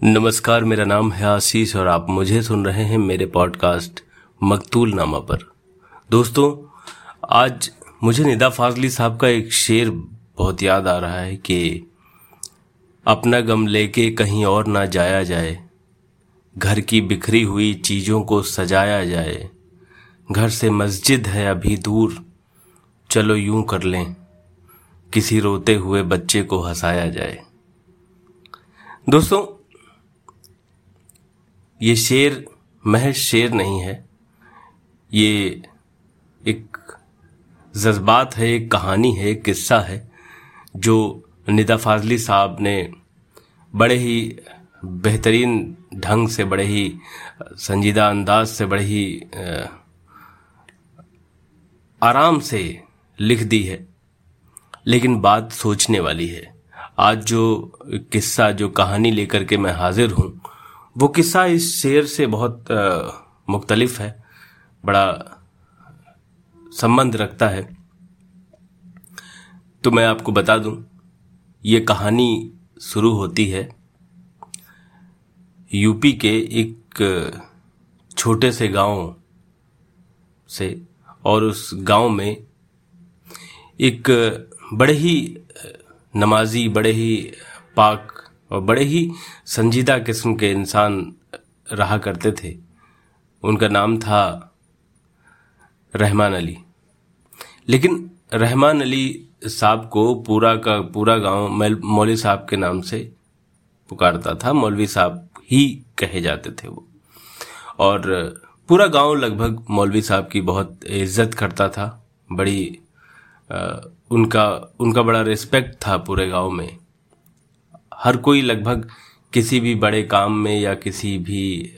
नमस्कार, मेरा नाम है आशीष और आप मुझे सुन रहे हैं मेरे पॉडकास्ट मकतूल नामा पर। दोस्तों, आज मुझे निदा फाजली साहब का एक शेर बहुत याद आ रहा है कि अपना गम लेके कहीं और ना जाया जाए, घर की बिखरी हुई चीज़ों को सजाया जाए, घर से मस्जिद है अभी दूर, चलो यूँ कर लें, किसी रोते हुए बच्चे को हंसाया जाए। दोस्तों ये शेर, महज शेर नहीं है। ये एक जज्बात है, एक कहानी है, एक किस्सा है, जो निदा फाजली साहब ने बड़े ही बेहतरीन ढंग से, बड़े ही संजीदा अंदाज से, बड़े ही आराम से लिख दी है, लेकिन बात सोचने वाली है। आज जो किस्सा, जो कहानी लेकर के मैं हाजिर हूँ वो किस्सा इस शेर से बहुत मुख्तलिफ़ है, बड़ा संबंध रखता है। तो मैं आपको बता दूँ, ये कहानी शुरू होती है यूपी के एक, छोटे से गाँव से, और उस गाँव में एक बड़े ही नमाजी, बड़े ही पाक और बड़े ही संजीदा किस्म के इंसान रहा करते थे। उनका नाम था रहमान अली। लेकिन रहमान अली साहब को पूरा का पूरा गाँव मौलवी साहब के नाम से पुकारता था। मौलवी साहब ही कहे जाते थे वो। और पूरा गाँव लगभग मौलवी साहब की बहुत इज़्ज़त करता था। बड़ी आ, उनका उनका बड़ा रिस्पेक्ट था पूरे गाँव में। हर कोई लगभग किसी भी बड़े काम में या किसी भी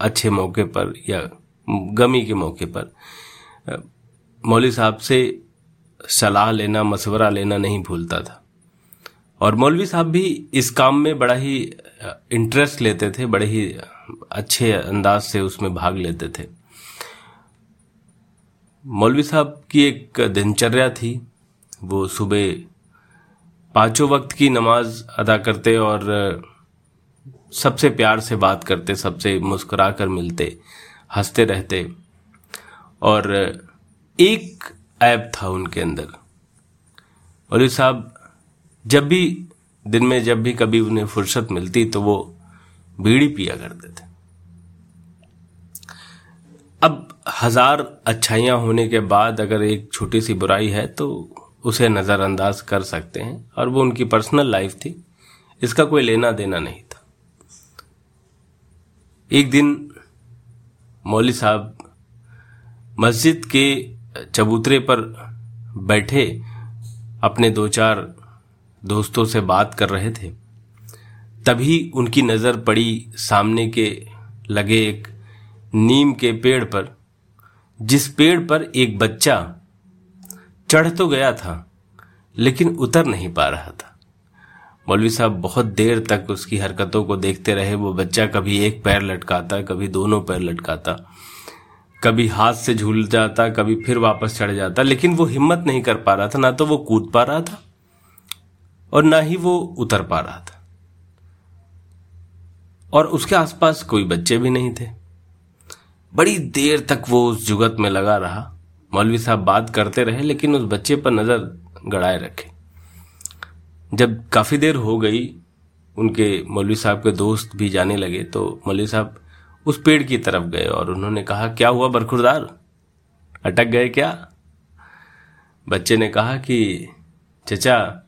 अच्छे मौके पर या गमी के मौके पर मौली साहब से सलाह लेना, मशवरा लेना नहीं भूलता था। और मौलवी साहब भी इस काम में बड़ा ही इंटरेस्ट लेते थे, बड़े ही अच्छे अंदाज से उसमें भाग लेते थे। मौलवी साहब की एक दिनचर्या थी, वो सुबह पाँचों वक्त की नमाज़ अदा करते और सबसे प्यार से बात करते, सबसे मुस्कुरा कर मिलते, हँसते रहते। और एक ऐप था उनके अंदर। और साहब, जब भी, दिन में जब भी कभी उन्हें फुर्सत मिलती तो वो बीड़ी पिया करते थे। अब हज़ार अच्छाइयाँ होने के बाद अगर एक छोटी सी बुराई है तो उसे नज़रअंदाज कर सकते हैं और वो उनकी पर्सनल लाइफ थी। इसका कोई लेना देना नहीं था। एक दिन मौली साहब मस्जिद के चबूतरे पर बैठे अपने दो चार दोस्तों से बात कर रहे थे। तभी उनकी नज़र पड़ी सामने के लगे एक नीम के पेड़ पर, जिस पेड़ पर एक बच्चा चढ़ तो गया था, लेकिन उतर नहीं पा रहा था। मौलवी साहब बहुत देर तक उसकी हरकतों को देखते रहे। वो बच्चा कभी एक पैर लटकाता, कभी दोनों पैर लटकाता। कभी हाथ से झूल जाता, कभी फिर वापस चढ़ जाता, लेकिन वो हिम्मत नहीं कर पा रहा था, ना तो वो कूद पा रहा था और ना ही वो उतर पा रहा था। और उसके आसपास कोई बच्चे भी नहीं थे। बड़ी देर तक वो उस जुगत में लगा रहा। मौलवी साहब बात करते रहे, लेकिन उस बच्चे पर नज़र गड़ाए रखे। जब काफ़ी देर हो गई, उनके मौलवी साहब के दोस्त भी जाने लगे तो मौलवी साहब उस पेड़ की तरफ़ गए और उन्होंने कहा, क्या हुआ बरखुरदार? अटक गए क्या? बच्चे ने कहा कि, चचा,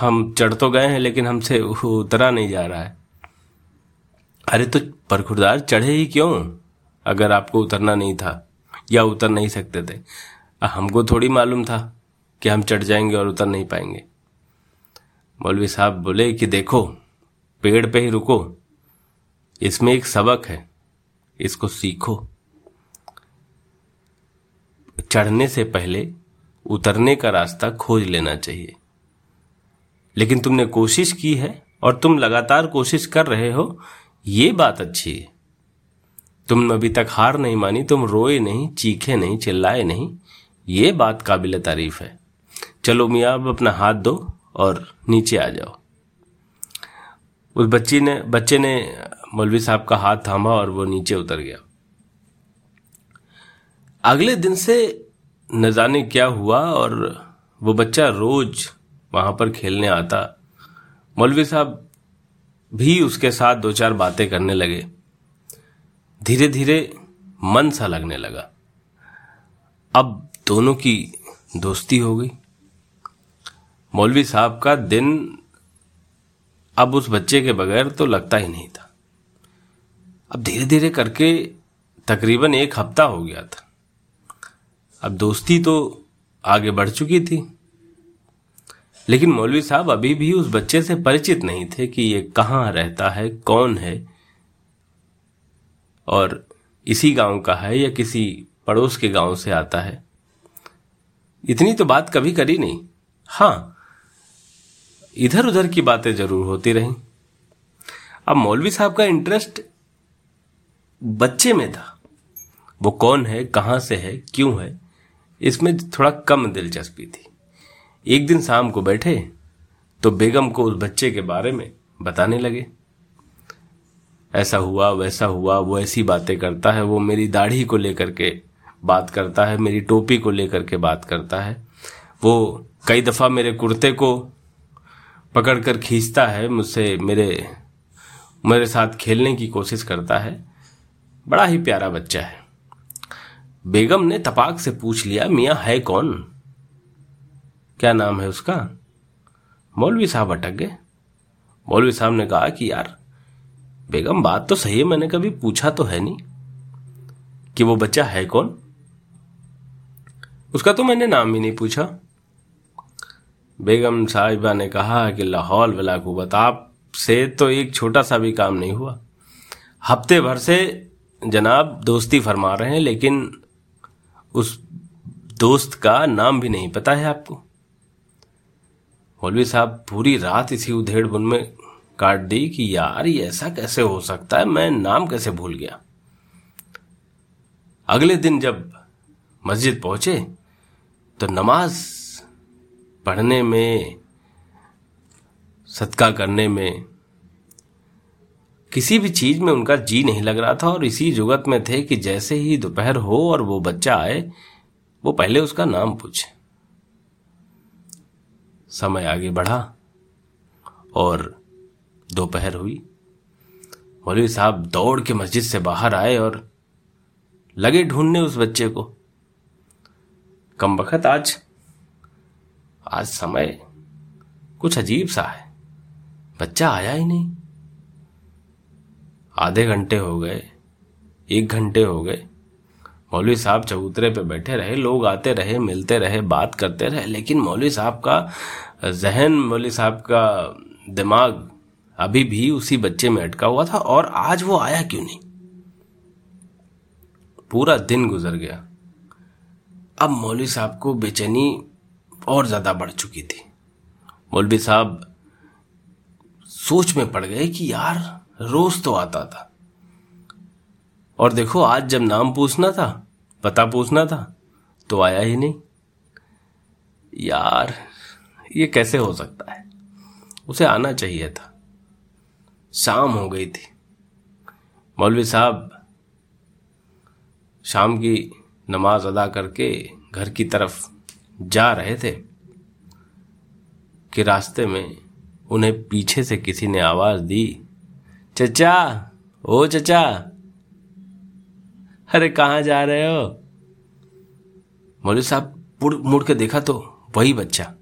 हम चढ़ तो गए हैं, लेकिन हमसे उतरा नहीं जा रहा है। अरे तो बरखुरदार, चढ़े ही क्यों? अगर आपको उतरना नहीं था। या उतर नहीं सकते थे। हमको थोड़ी मालूम था कि हम चढ़ जाएँगे और उतर नहीं पाएँगे। मौलवी साहब बोले कि देखो, पेड़ पे ही रुको। इसमें एक सबक है, इसको सीखो। चढ़ने से पहले उतरने का रास्ता खोज लेना चाहिए। लेकिन तुमने कोशिश की है और तुम लगातार कोशिश कर रहे हो, ये बात अच्छी है। तुम अभी तक हार नहीं मानी, तुम रोए नहीं, चीखे नहीं, चिल्लाए नहीं। ये बात काबिल तारीफ़ है। चलो मियाँ, अब अपना हाथ दो और नीचे आ जाओ। उस बच्ची ने, बच्चे ने मौलवी साहब का हाथ थामा और वो नीचे उतर गया। अगले दिन से न जाने क्या हुआ और वो बच्चा रोज वहाँ पर खेलने आता। मौलवी साहब भी उसके साथ दो चार बातें करने लगे। धीरे धीरे मन सा लगने लगा। अब दोनों की दोस्ती हो गई। मौलवी साहब का दिन अब उस बच्चे के बगैर तो लगता ही नहीं था। अब धीरे धीरे करके तकरीबन एक हफ़्ता हो गया था। अब दोस्ती तो आगे बढ़ चुकी थी। लेकिन मौलवी साहब अभी भी उस बच्चे से परिचित नहीं थे कि ये कहाँ रहता है, कौन है और इसी गाँव का है या किसी पड़ोस के गाँव से आता है? इतनी तो बात कभी करी नहीं। हाँ इधर उधर की बातें ज़रूर होती रहीं। अब मौलवी साहब का इंटरेस्ट बच्चे में था। वो कौन है, कहाँ से है, क्यों है, इसमें थोड़ा कम दिलचस्पी थी। एक दिन शाम को बैठे तो बेगम को उस बच्चे के बारे में बताने लगे। ऐसा हुआ, वैसा हुआ, वो ऐसी बातें करता है, वो मेरी दाढ़ी को लेकर के बात करता है, मेरी टोपी को लेकर के बात करता है। वो कई दफ़ा मेरे कुर्ते को पकड़कर खींचता है, मुझसे मेरे मेरे साथ खेलने की कोशिश करता है। बड़ा ही प्यारा बच्चा है। बेगम ने तपाक से पूछ लिया, मियाँ, है कौन? क्या नाम है उसका? मौलवी साहब अटक गए। मौलवी साहब ने कहा कि, यार बेगम, बात तो सही है, मैंने कभी पूछा तो है नहीं कि वो बच्चा है कौन। उसका तो मैंने नाम ही नहीं पूछा। बेगम साहिबा ने कहा कि लाहौल वलाकुबत आप से तो एक छोटा सा भी काम नहीं हुआ। हफ़्ते भर से जनाब दोस्ती फरमा रहे हैं, लेकिन उस दोस्त का नाम भी नहीं पता है आपको। मौलवी साहब पूरी रात इसी उधेड़ बुन में काट दी कि यार ये ऐसा कैसे हो सकता है? मैं नाम कैसे भूल गया? अगले दिन जब मस्जिद पहुँचे तो नमाज़ पढ़ने में, सदका करने में किसी भी चीज़ में उनका जी नहीं लग रहा था और इसी जुगत में थे कि जैसे ही दोपहर हो और वो बच्चा आए, वो पहले उसका नाम पूछे। समय आगे बढ़ा और दोपहर हुई। मौलवी साहब दौड़ के मस्जिद से बाहर आए और लगे ढूँढने उस बच्चे को। कम वक्त आज आज समय कुछ अजीब सा है। बच्चा आया ही नहीं। आधे घंटे हो गए, एक घंटे हो गए। मौलवी साहब चबूतरे पे बैठे रहे, लोग आते रहे, मिलते रहे, बात करते रहे, लेकिन मौलवी साहब का जहन, मौलवी साहब का दिमाग अभी भी उसी बच्चे में अटका हुआ था और आज वो आया क्यों नहीं? पूरा दिन गुजर गया। अब मौलवी साहब को बेचैनी और ज़्यादा बढ़ चुकी थी। मौलवी साहब सोच में पड़ गए कि यार, रोज तो आता था। और देखो, आज जब नाम पूछना था, पता पूछना था तो आया ही नहीं। यार, ये कैसे हो सकता है? उसे आना चाहिए था। शाम हो गई थी। मौलवी साहब शाम की नमाज़ अदा करके घर की तरफ़ जा रहे थे कि रास्ते में उन्हें पीछे से किसी ने आवाज़ दी, चचा, ओ चचा, अरे कहा जा रहे हो? मौलवी साहब मुड़ के देखा तो वही बच्चा।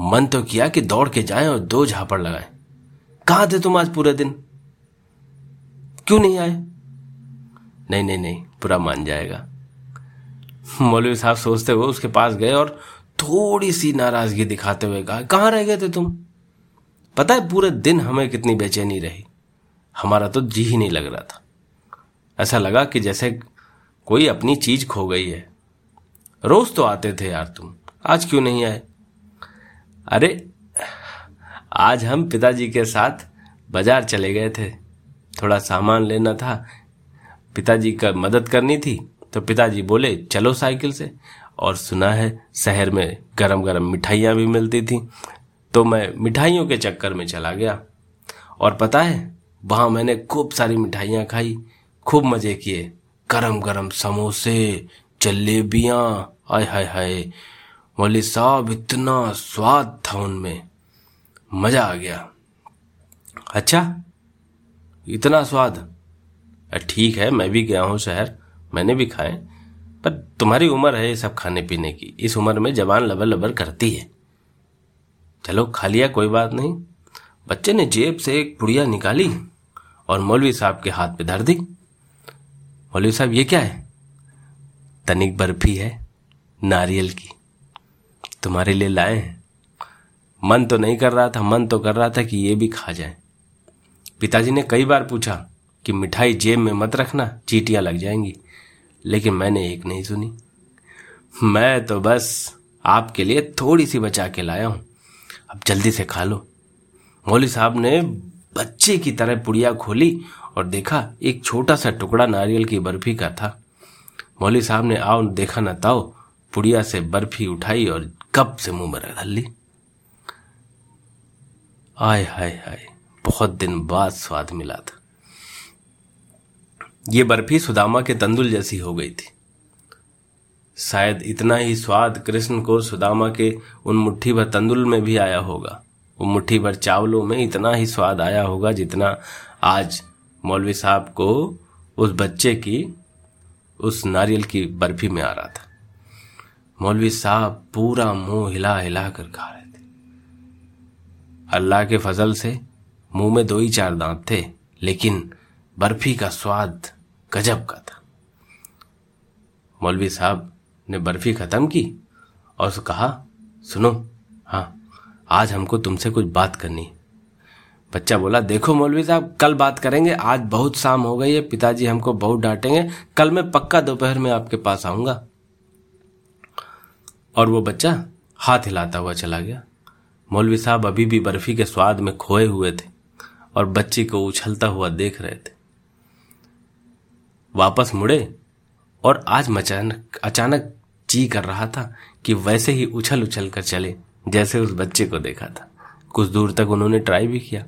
मन तो किया कि दौड़ के जाए और दो झापड़ लगाए। कहा थे तुम आज पूरे दिन? क्यों नहीं आए? नहीं नहीं नहीं पूरा मान जाएगा। मौलवी साहब सोचते हुए उसके पास गए और थोड़ी सी नाराज़गी दिखाते हुए कहा, कहाँ रह गए थे तुम? पता है पूरे दिन हमें कितनी बेचैनी रही। हमारा तो जी ही नहीं लग रहा था। ऐसा लगा कि जैसे कोई अपनी चीज़ खो गई है। रोज तो आते थे यार तुम। आज क्यों नहीं आए? अरे, आज हम पिताजी के साथ बाज़ार चले गए थे। थोड़ा सामान लेना था। पिताजी का मदद करनी थी तो पिताजी बोले, चलो साइकिल से। और सुना है, शहर में गरम गरम मिठाइयाँ भी मिलती थी। तो मैं मिठाइयों के चक्कर में चला गया। और पता है, वहाँ मैंने खूब सारी मिठाइयाँ खाई, खूब मज़े किए। गरम गरम समोसे, जलेबियाँ हाय हाय हाय। मौली साहब, इतना स्वाद था उनमें। मज़ा आ गया। अच्छा इतना स्वाद? ठीक है, मैं भी गया हूँ शहर, मैंने भी खाए, पर तुम्हारी उम्र है ये सब खाने पीने की। इस उम्र में जवान लबर लबर करती है। चलो, खा लिया, कोई बात नहीं। बच्चे ने जेब से एक पुड़िया निकाली और मौलवी साहब के हाथ पे धर दी। मौलवी साहब, ये क्या है? तनिक बर्फ़ी है, नारियल की। तुम्हारे लिए लाए हैं। मन तो नहीं कर रहा था, मन तो कर रहा था कि ये भी खा जाए। पिताजी ने कई बार पूछा कि मिठाई जेब में मत रखना, चीटियाँ लग जाएँगी, लेकिन मैंने एक नहीं सुनी। मैं तो बस आपके लिए थोड़ी सी बचा के लाया हूँ। अब जल्दी से खा लो। मौली साहब ने बच्चे की तरह पुड़िया खोली और देखा एक छोटा सा टुकड़ा नारियल की बर्फ़ी का था। मौली साहब ने, आओ देखा न ताओ। पुड़िया से बर्फ़ी उठाई और कब से मुँह में रख ली आय हाय हाय, बहुत दिन बाद स्वाद मिला था। ये बर्फ़ी सुदामा के तंदुल जैसी हो गई थी। शायद इतना ही स्वाद कृष्ण को सुदामा के उन मुट्ठी भर तंदुल में भी आया होगा। वो मुट्ठी भर चावलों में इतना ही स्वाद आया होगा जितना आज मौलवी साहब को उस बच्चे की, उस नारियल की बर्फ़ी में आ रहा था। मौलवी साहब पूरा मुँह हिला हिला कर खा रहे थे। अल्लाह के फजल से मुँह में दो ही चार दांत थे, लेकिन बर्फ़ी का स्वाद गजब का था। मौलवी साहब ने बर्फ़ी खत्म की और कहा, सुनो हाँ आज हमको तुमसे कुछ बात करनी बच्चा बोला, देखो मौलवी साहब, कल बात करेंगे, आज बहुत शाम हो गई है, पिताजी हमको बहुत डांटेंगे, कल मैं पक्का दोपहर में आपके पास आऊँगा। और वो बच्चा हाथ हिलाता हुआ चला गया। मौलवी साहब अभी भी बर्फ़ी के स्वाद में खोए हुए थे और बच्ची को उछलता हुआ देख रहे थे। वापस मुड़े और आज मचानक अचानक जी कर रहा था कि वैसे ही उछल उछल कर चले, जैसे उस बच्चे को देखा था। कुछ दूर तक उन्होंने ट्राई भी किया,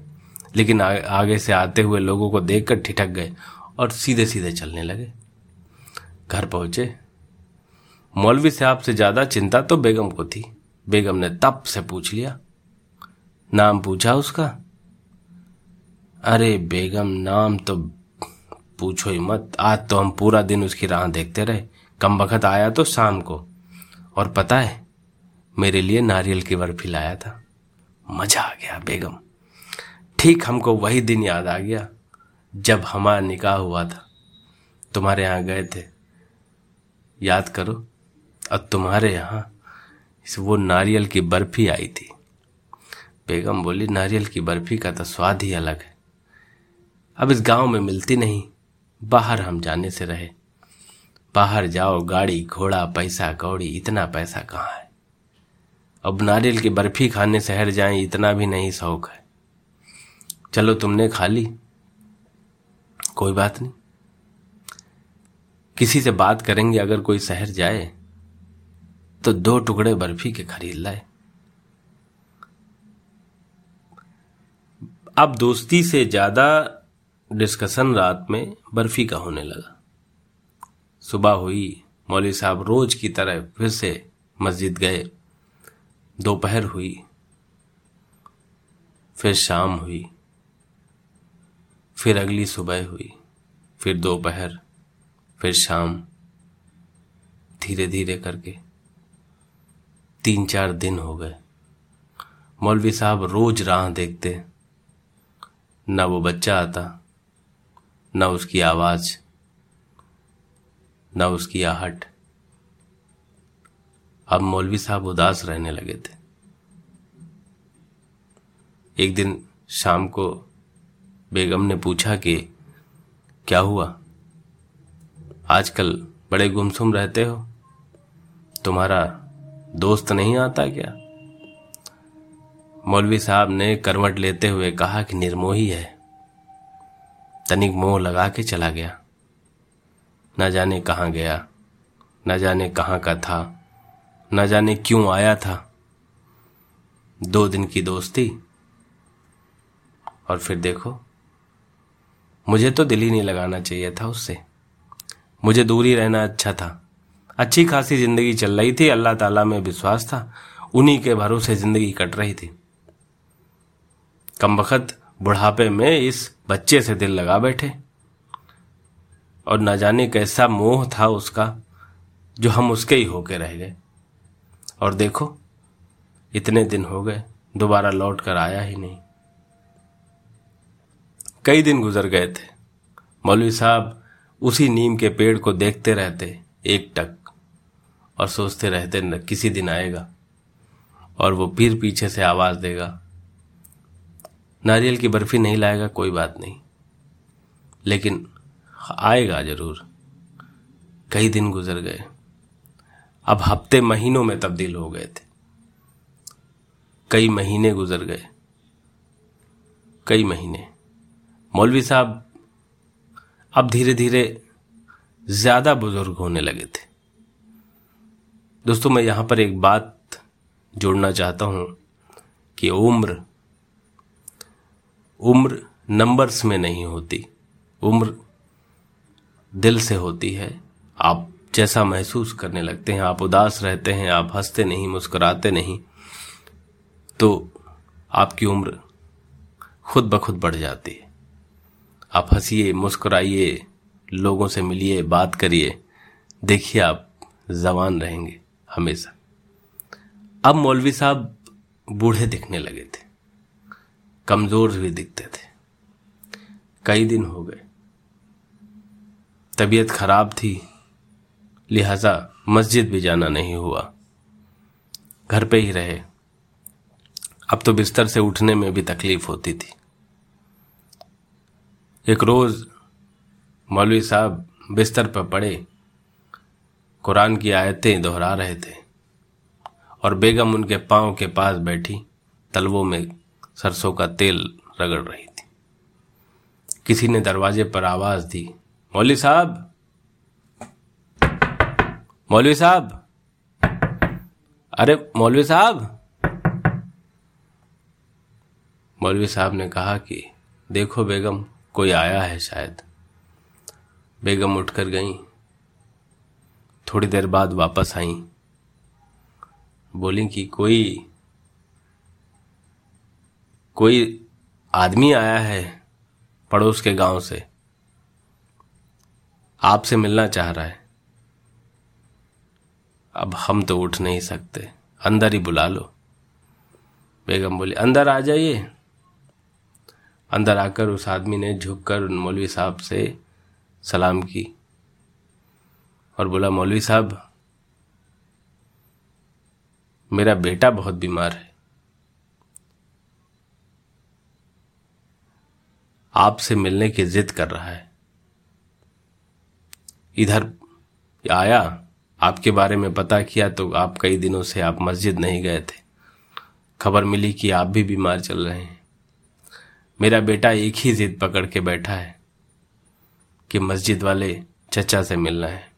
लेकिन आगे से आते हुए लोगों को देखकर ठिठक गए और सीधे सीधे चलने लगे। घर पहुँचे मौलवी साहब से ज़्यादा चिंता तो बेगम को थी। बेगम ने तप से पूछ लिया। नाम पूछा उसका? अरे बेगम, नाम तो पूछो ही मत। आज तो हम पूरा दिन उसकी राह देखते रहे। कम वक्त आया तो शाम को। और पता है, मेरे लिए नारियल की बर्फ़ी लाया था। मज़ा आ गया बेगम। ठीक हमको वही दिन याद आ गया, जब हमारा निकाह हुआ था। तुम्हारे यहाँ गए थे। याद करो अब तुम्हारे यहाँ वो नारियल की बर्फ़ी आई थी। बेगम बोली, नारियल की बर्फ़ी का तो स्वाद ही अलग है। अब इस गाँव में मिलती नहीं। बाहर हम जाने से रहे। बाहर जाओ, गाड़ी, घोड़ा, पैसा, कौड़ी, इतना पैसा कहाँ है? अब नारियल की बर्फ़ी खाने शहर जाएँ, इतना भी नहीं शौक है। चलो तुमने खा ली। कोई बात नहीं। किसी से बात करेंगे, अगर कोई शहर जाए तो दो टुकड़े बर्फ़ी के खरीद लाए। अब दोस्ती से ज़्यादा डिस्कशन रात में बर्फ़ी का होने लगा। सुबह हुई मौली साहब रोज की तरह फिर से मस्जिद गए। दोपहर हुई, फिर शाम हुई, फिर अगली सुबह हुई, फिर दोपहर, फिर शाम धीरे धीरे करके। तीन चार दिन हो गए। मौलवी साहब रोज राह देखते। ना वो बच्चा आता, ना उसकी आवाज़, न उसकी आहट। अब मौलवी साहब उदास रहने लगे थे। एक दिन शाम को बेगम ने पूछा कि, क्या हुआ? आजकल बड़े गुमसुम रहते हो? तुम्हारा दोस्त नहीं आता क्या? मौलवी साहब ने करवट लेते हुए कहा कि निर्मोही है। तनिक मोह लगा के चला गया। न जाने कहाँ गया, न जाने कहाँ का था, न जाने क्यों आया था। दो दिन की दोस्ती। और फिर देखो, मुझे तो दिल ही नहीं लगाना चाहिए था उससे। मुझे दूरी रहना अच्छा था। अच्छी खासी ज़िंदगी चल रही थी, अल्लाह ताला में विश्वास था। उन्हीं के भरोसे ज़िंदगी कट रही थी। कम वक्त बुढ़ापे में इस बच्चे से दिल लगा बैठे। और न जाने कैसा मोह था उसका, जो हम उसके ही होके रह गए। और देखो, इतने दिन हो गए, दोबारा लौट कर आया ही नहीं। कई दिन गुजर गए थे। मौलवी साहब उसी नीम के पेड़ को देखते रहते, एक टक और सोचते रहते न, किसी दिन आएगा। और वो फिर पीछे से आवाज़ देगा, नारियल की बर्फ़ी नहीं लाएगा, कोई बात नहीं। लेकिन आएगा ज़रूर। कई दिन गुजर गए। अब हफ़्ते महीनों में तब्दील हो गए थे। कई महीने गुजर गए। कई महीने। मौलवी साहब अब धीरे धीरे ज़्यादा बुज़ुर्ग होने लगे थे। दोस्तों, मैं यहाँ पर एक बात जोड़ना चाहता हूँ कि उम्र उम्र नंबर्स में नहीं होती। उम्र दिल से होती है। आप जैसा महसूस करने लगते हैं, आप उदास रहते हैं, आप हँसते नहीं, मुस्कुराते नहीं तो आपकी उम्र खुद ब खुद बढ़ जाती है। आप हंसिए, मुस्कुराइए, लोगों से मिलिए, बात करिए, देखिए आप जवान रहेंगे। हमेशा। अब मौलवी साहब बूढ़े दिखने लगे थे। कमज़ोर भी दिखते थे। कई दिन हो गए। तबीयत खराब थी। लिहाजा मस्जिद भी जाना नहीं हुआ। घर पे ही रहे। अब तो बिस्तर से उठने में भी तकलीफ़ होती थी। एक रोज मौलवी साहब बिस्तर पर पड़े। कुरान की आयतें दोहरा रहे थे और बेगम उनके पाँव के पास बैठी, तलवों में सरसों का तेल रगड़ रही थी। किसी ने दरवाजे पर आवाज़ दी, मौलवी साहब मौलवी साहब, अरे मौलवी साहब। मौलवी साहब ने कहा कि देखो बेगम, कोई आया है शायद। बेगम उठकर गई थोड़ी देर बाद वापस आई। बोली कि कोई कोई आदमी आया है पड़ोस के गाँव से। आपसे मिलना चाह रहा है। अब हम तो उठ नहीं सकते। अंदर ही बुला लो। बेगम बोली, अंदर आ जाइए। अंदर आकर उस आदमी ने झुककर मौलवी साहब से सलाम की। और बोला, मौलवी साहब, मेरा बेटा बहुत बीमार है। आपसे मिलने की जिद कर रहा है। इधर आया, आपके बारे में पता किया तो आप कई दिनों से आप मस्जिद नहीं गए थे। खबर मिली कि आप भी बीमार चल रहे हैं। मेरा बेटा एक ही जिद पकड़ के बैठा है कि मस्जिद वाले चचा से मिलना है।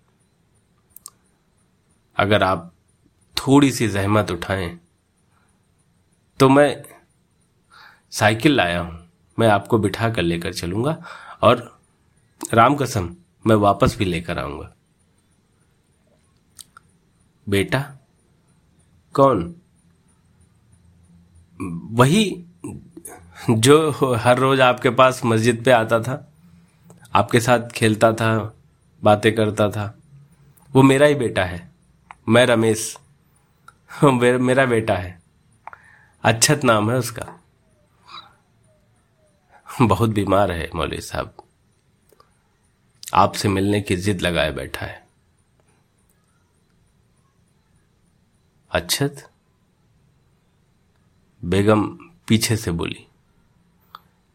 अगर आप थोड़ी सी जहमत उठाएँ तो मैं साइकिल लाया हूँ। मैं आपको बिठा कर लेकर चलूँगा और राम कसम, मैं वापस भी लेकर आऊँगा। बेटा, कौन? वही जो हर रोज आपके पास मस्जिद पे आता था, आपके साथ खेलता था, बातें करता था, वो मेरा ही बेटा है। मैं रमेश। मेरा बेटा है। अच्छत नाम है उसका। बहुत बीमार है मौलवी साहब। आपसे मिलने की जिद लगाए बैठा है। अच्छत बेगम पीछे से बोली,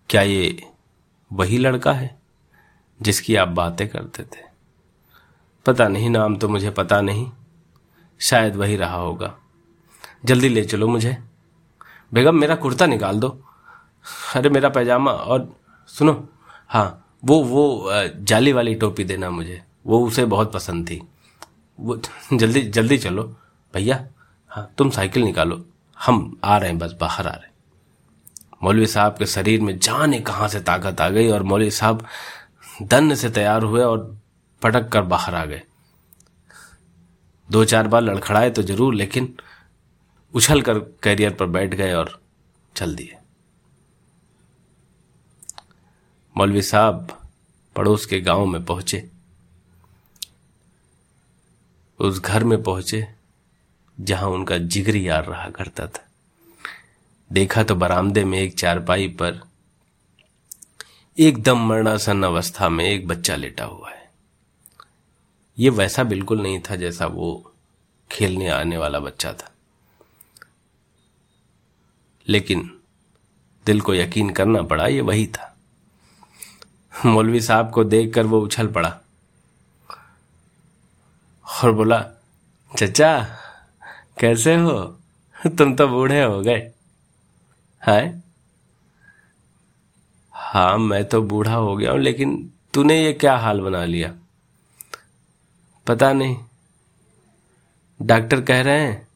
क्या ये वही लड़का है जिसकी आप बातें करते थे? पता नहीं, नाम तो मुझे पता नहीं। शायद वही रहा होगा। जल्दी ले चलो मुझे। बेगम, मेरा कुर्ता निकाल दो। अरे, मेरा पैजामा और सुनो। हाँ वो वो जाली वाली टोपी देना मुझे। वो उसे बहुत पसंद थी। वो, जल्दी जल्दी चलो। भैया हाँ तुम साइकिल निकालो। हम आ रहे हैं, बस बाहर आ रहे हैं। मौलवी साहब के शरीर में जाने कहाँ से ताकत आ गई और मौलवी साहब दन से तैयार हुए और पटक कर बाहर आ गए। दो चार बार लड़खड़ाए तो ज़रूर, लेकिन उछल कर कैरियर पर बैठ गए और चल दिए। मौलवी साहब पड़ोस के गाँव में पहुँचे। उस घर में पहुँचे, जहाँ उनका जिगरी यार रहा करता था। देखा तो बरामदे में एक चारपाई पर एकदम मरणासन अवस्था में एक बच्चा लेटा हुआ है। ये वैसा बिल्कुल नहीं था जैसा वो खेलने आने वाला बच्चा था। लेकिन दिल को यकीन करना पड़ा, ये वही था। मौलवी साहब को देखकर वो उछल पड़ा और बोला, चचा, कैसे हो? तुम तो बूढ़े हो गए। है? हाँ मैं तो बूढ़ा हो गया हूँ, लेकिन तूने ये क्या हाल बना लिया? पता नहीं। डॉक्टर कह रहे हैं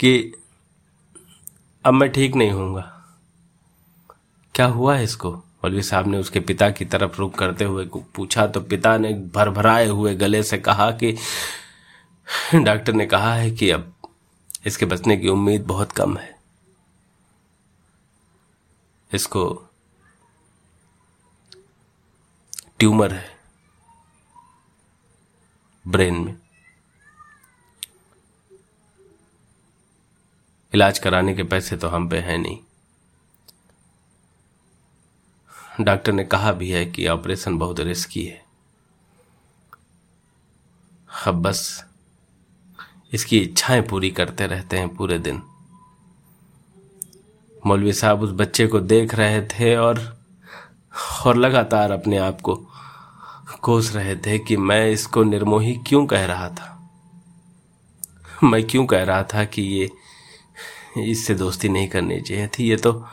कि अब मैं ठीक नहीं होऊँगा। क्या हुआ है इसको? मौलवी साहब ने उसके पिता की तरफ़ रुख करते हुए पूछा तो पिता ने भरभराए हुए गले से कहा कि, डॉक्टर ने कहा है कि अब इसके बचने की उम्मीद बहुत कम है। इसको ट्यूमर है। ब्रेन में। इलाज कराने के पैसे तो हम पे हैं नहीं। डॉक्टर ने कहा भी है कि ऑपरेशन बहुत रिस्की है। अब बस इसकी इच्छाएँ पूरी करते रहते हैं पूरे दिन। मौलवी साहब उस बच्चे को देख रहे थे और और लगातार अपने आप को कोस रहे थे कि मैं इसको निर्मोही क्यों कह रहा था? मैं क्यों कह रहा था कि ये, इससे दोस्ती नहीं करनी चाहिए थी? ये तो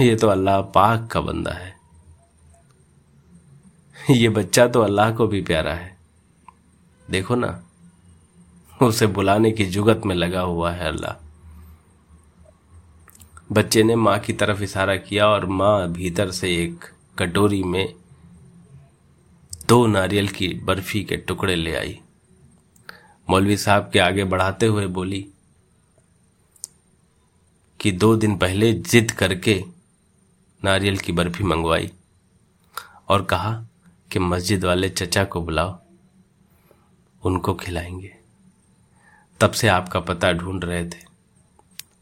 ये तो अल्लाह पाक का बंदा है। ये बच्चा तो अल्लाह को भी प्यारा है। देखो ना, उसे बुलाने की जुगत में लगा हुआ है अल्लाह। बच्चे ने माँ की तरफ़ इशारा किया और माँ भीतर से एक कटोरी में दो नारियल की बर्फ़ी के टुकड़े ले आई। मौलवी साहब के आगे बढ़ाते हुए बोली, कि दो दिन पहले जिद करके नारियल की बर्फ़ी मंगवाई और कहा कि मस्जिद वाले चचा को बुलाओ, उनको खिलाएँगे। तब से आपका पता ढूंढ रहे थे।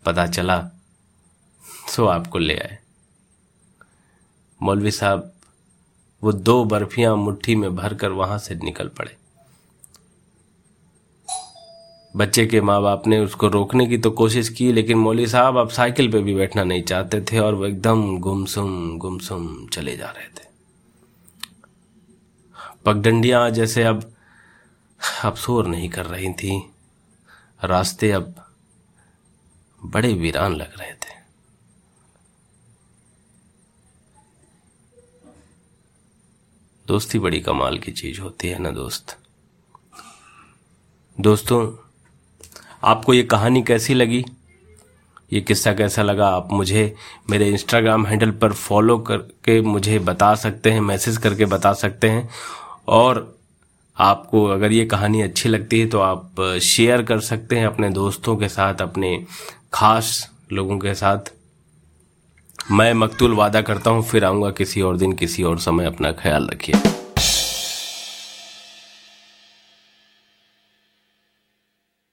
पता चला, सो आपको ले आए। मौलवी साहब वो दो बर्फियाँ मुट्ठी में भरकर वहाँ से निकल पड़े। बच्चे के माँ बाप ने उसको रोकने की तो कोशिश की, लेकिन मौली साहब अब साइकिल पे भी बैठना नहीं चाहते थे और वो एकदम गुमसुम गुमसुम चले जा रहे थे। पगडंडियाँ जैसे अब शोर नहीं कर रही थी। रास्ते अब बड़े वीरान लग रहे थे। दोस्ती बड़ी कमाल की चीज़ होती है ना दोस्त? दोस्तों, आपको ये कहानी कैसी लगी? ये किस्सा कैसा लगा? आप मुझे मेरे इंस्टाग्राम हैंडल पर फॉलो करके मुझे बता सकते हैं मैसेज करके बता सकते हैं। और आपको अगर ये कहानी अच्छी लगती है तो आप शेयर कर सकते हैं अपने दोस्तों के साथ, अपने खास लोगों के साथ। मैं मकतूल वादा करता हूँ, फिर आऊँगा किसी और दिन, किसी और समय अपना ख्याल रखिए।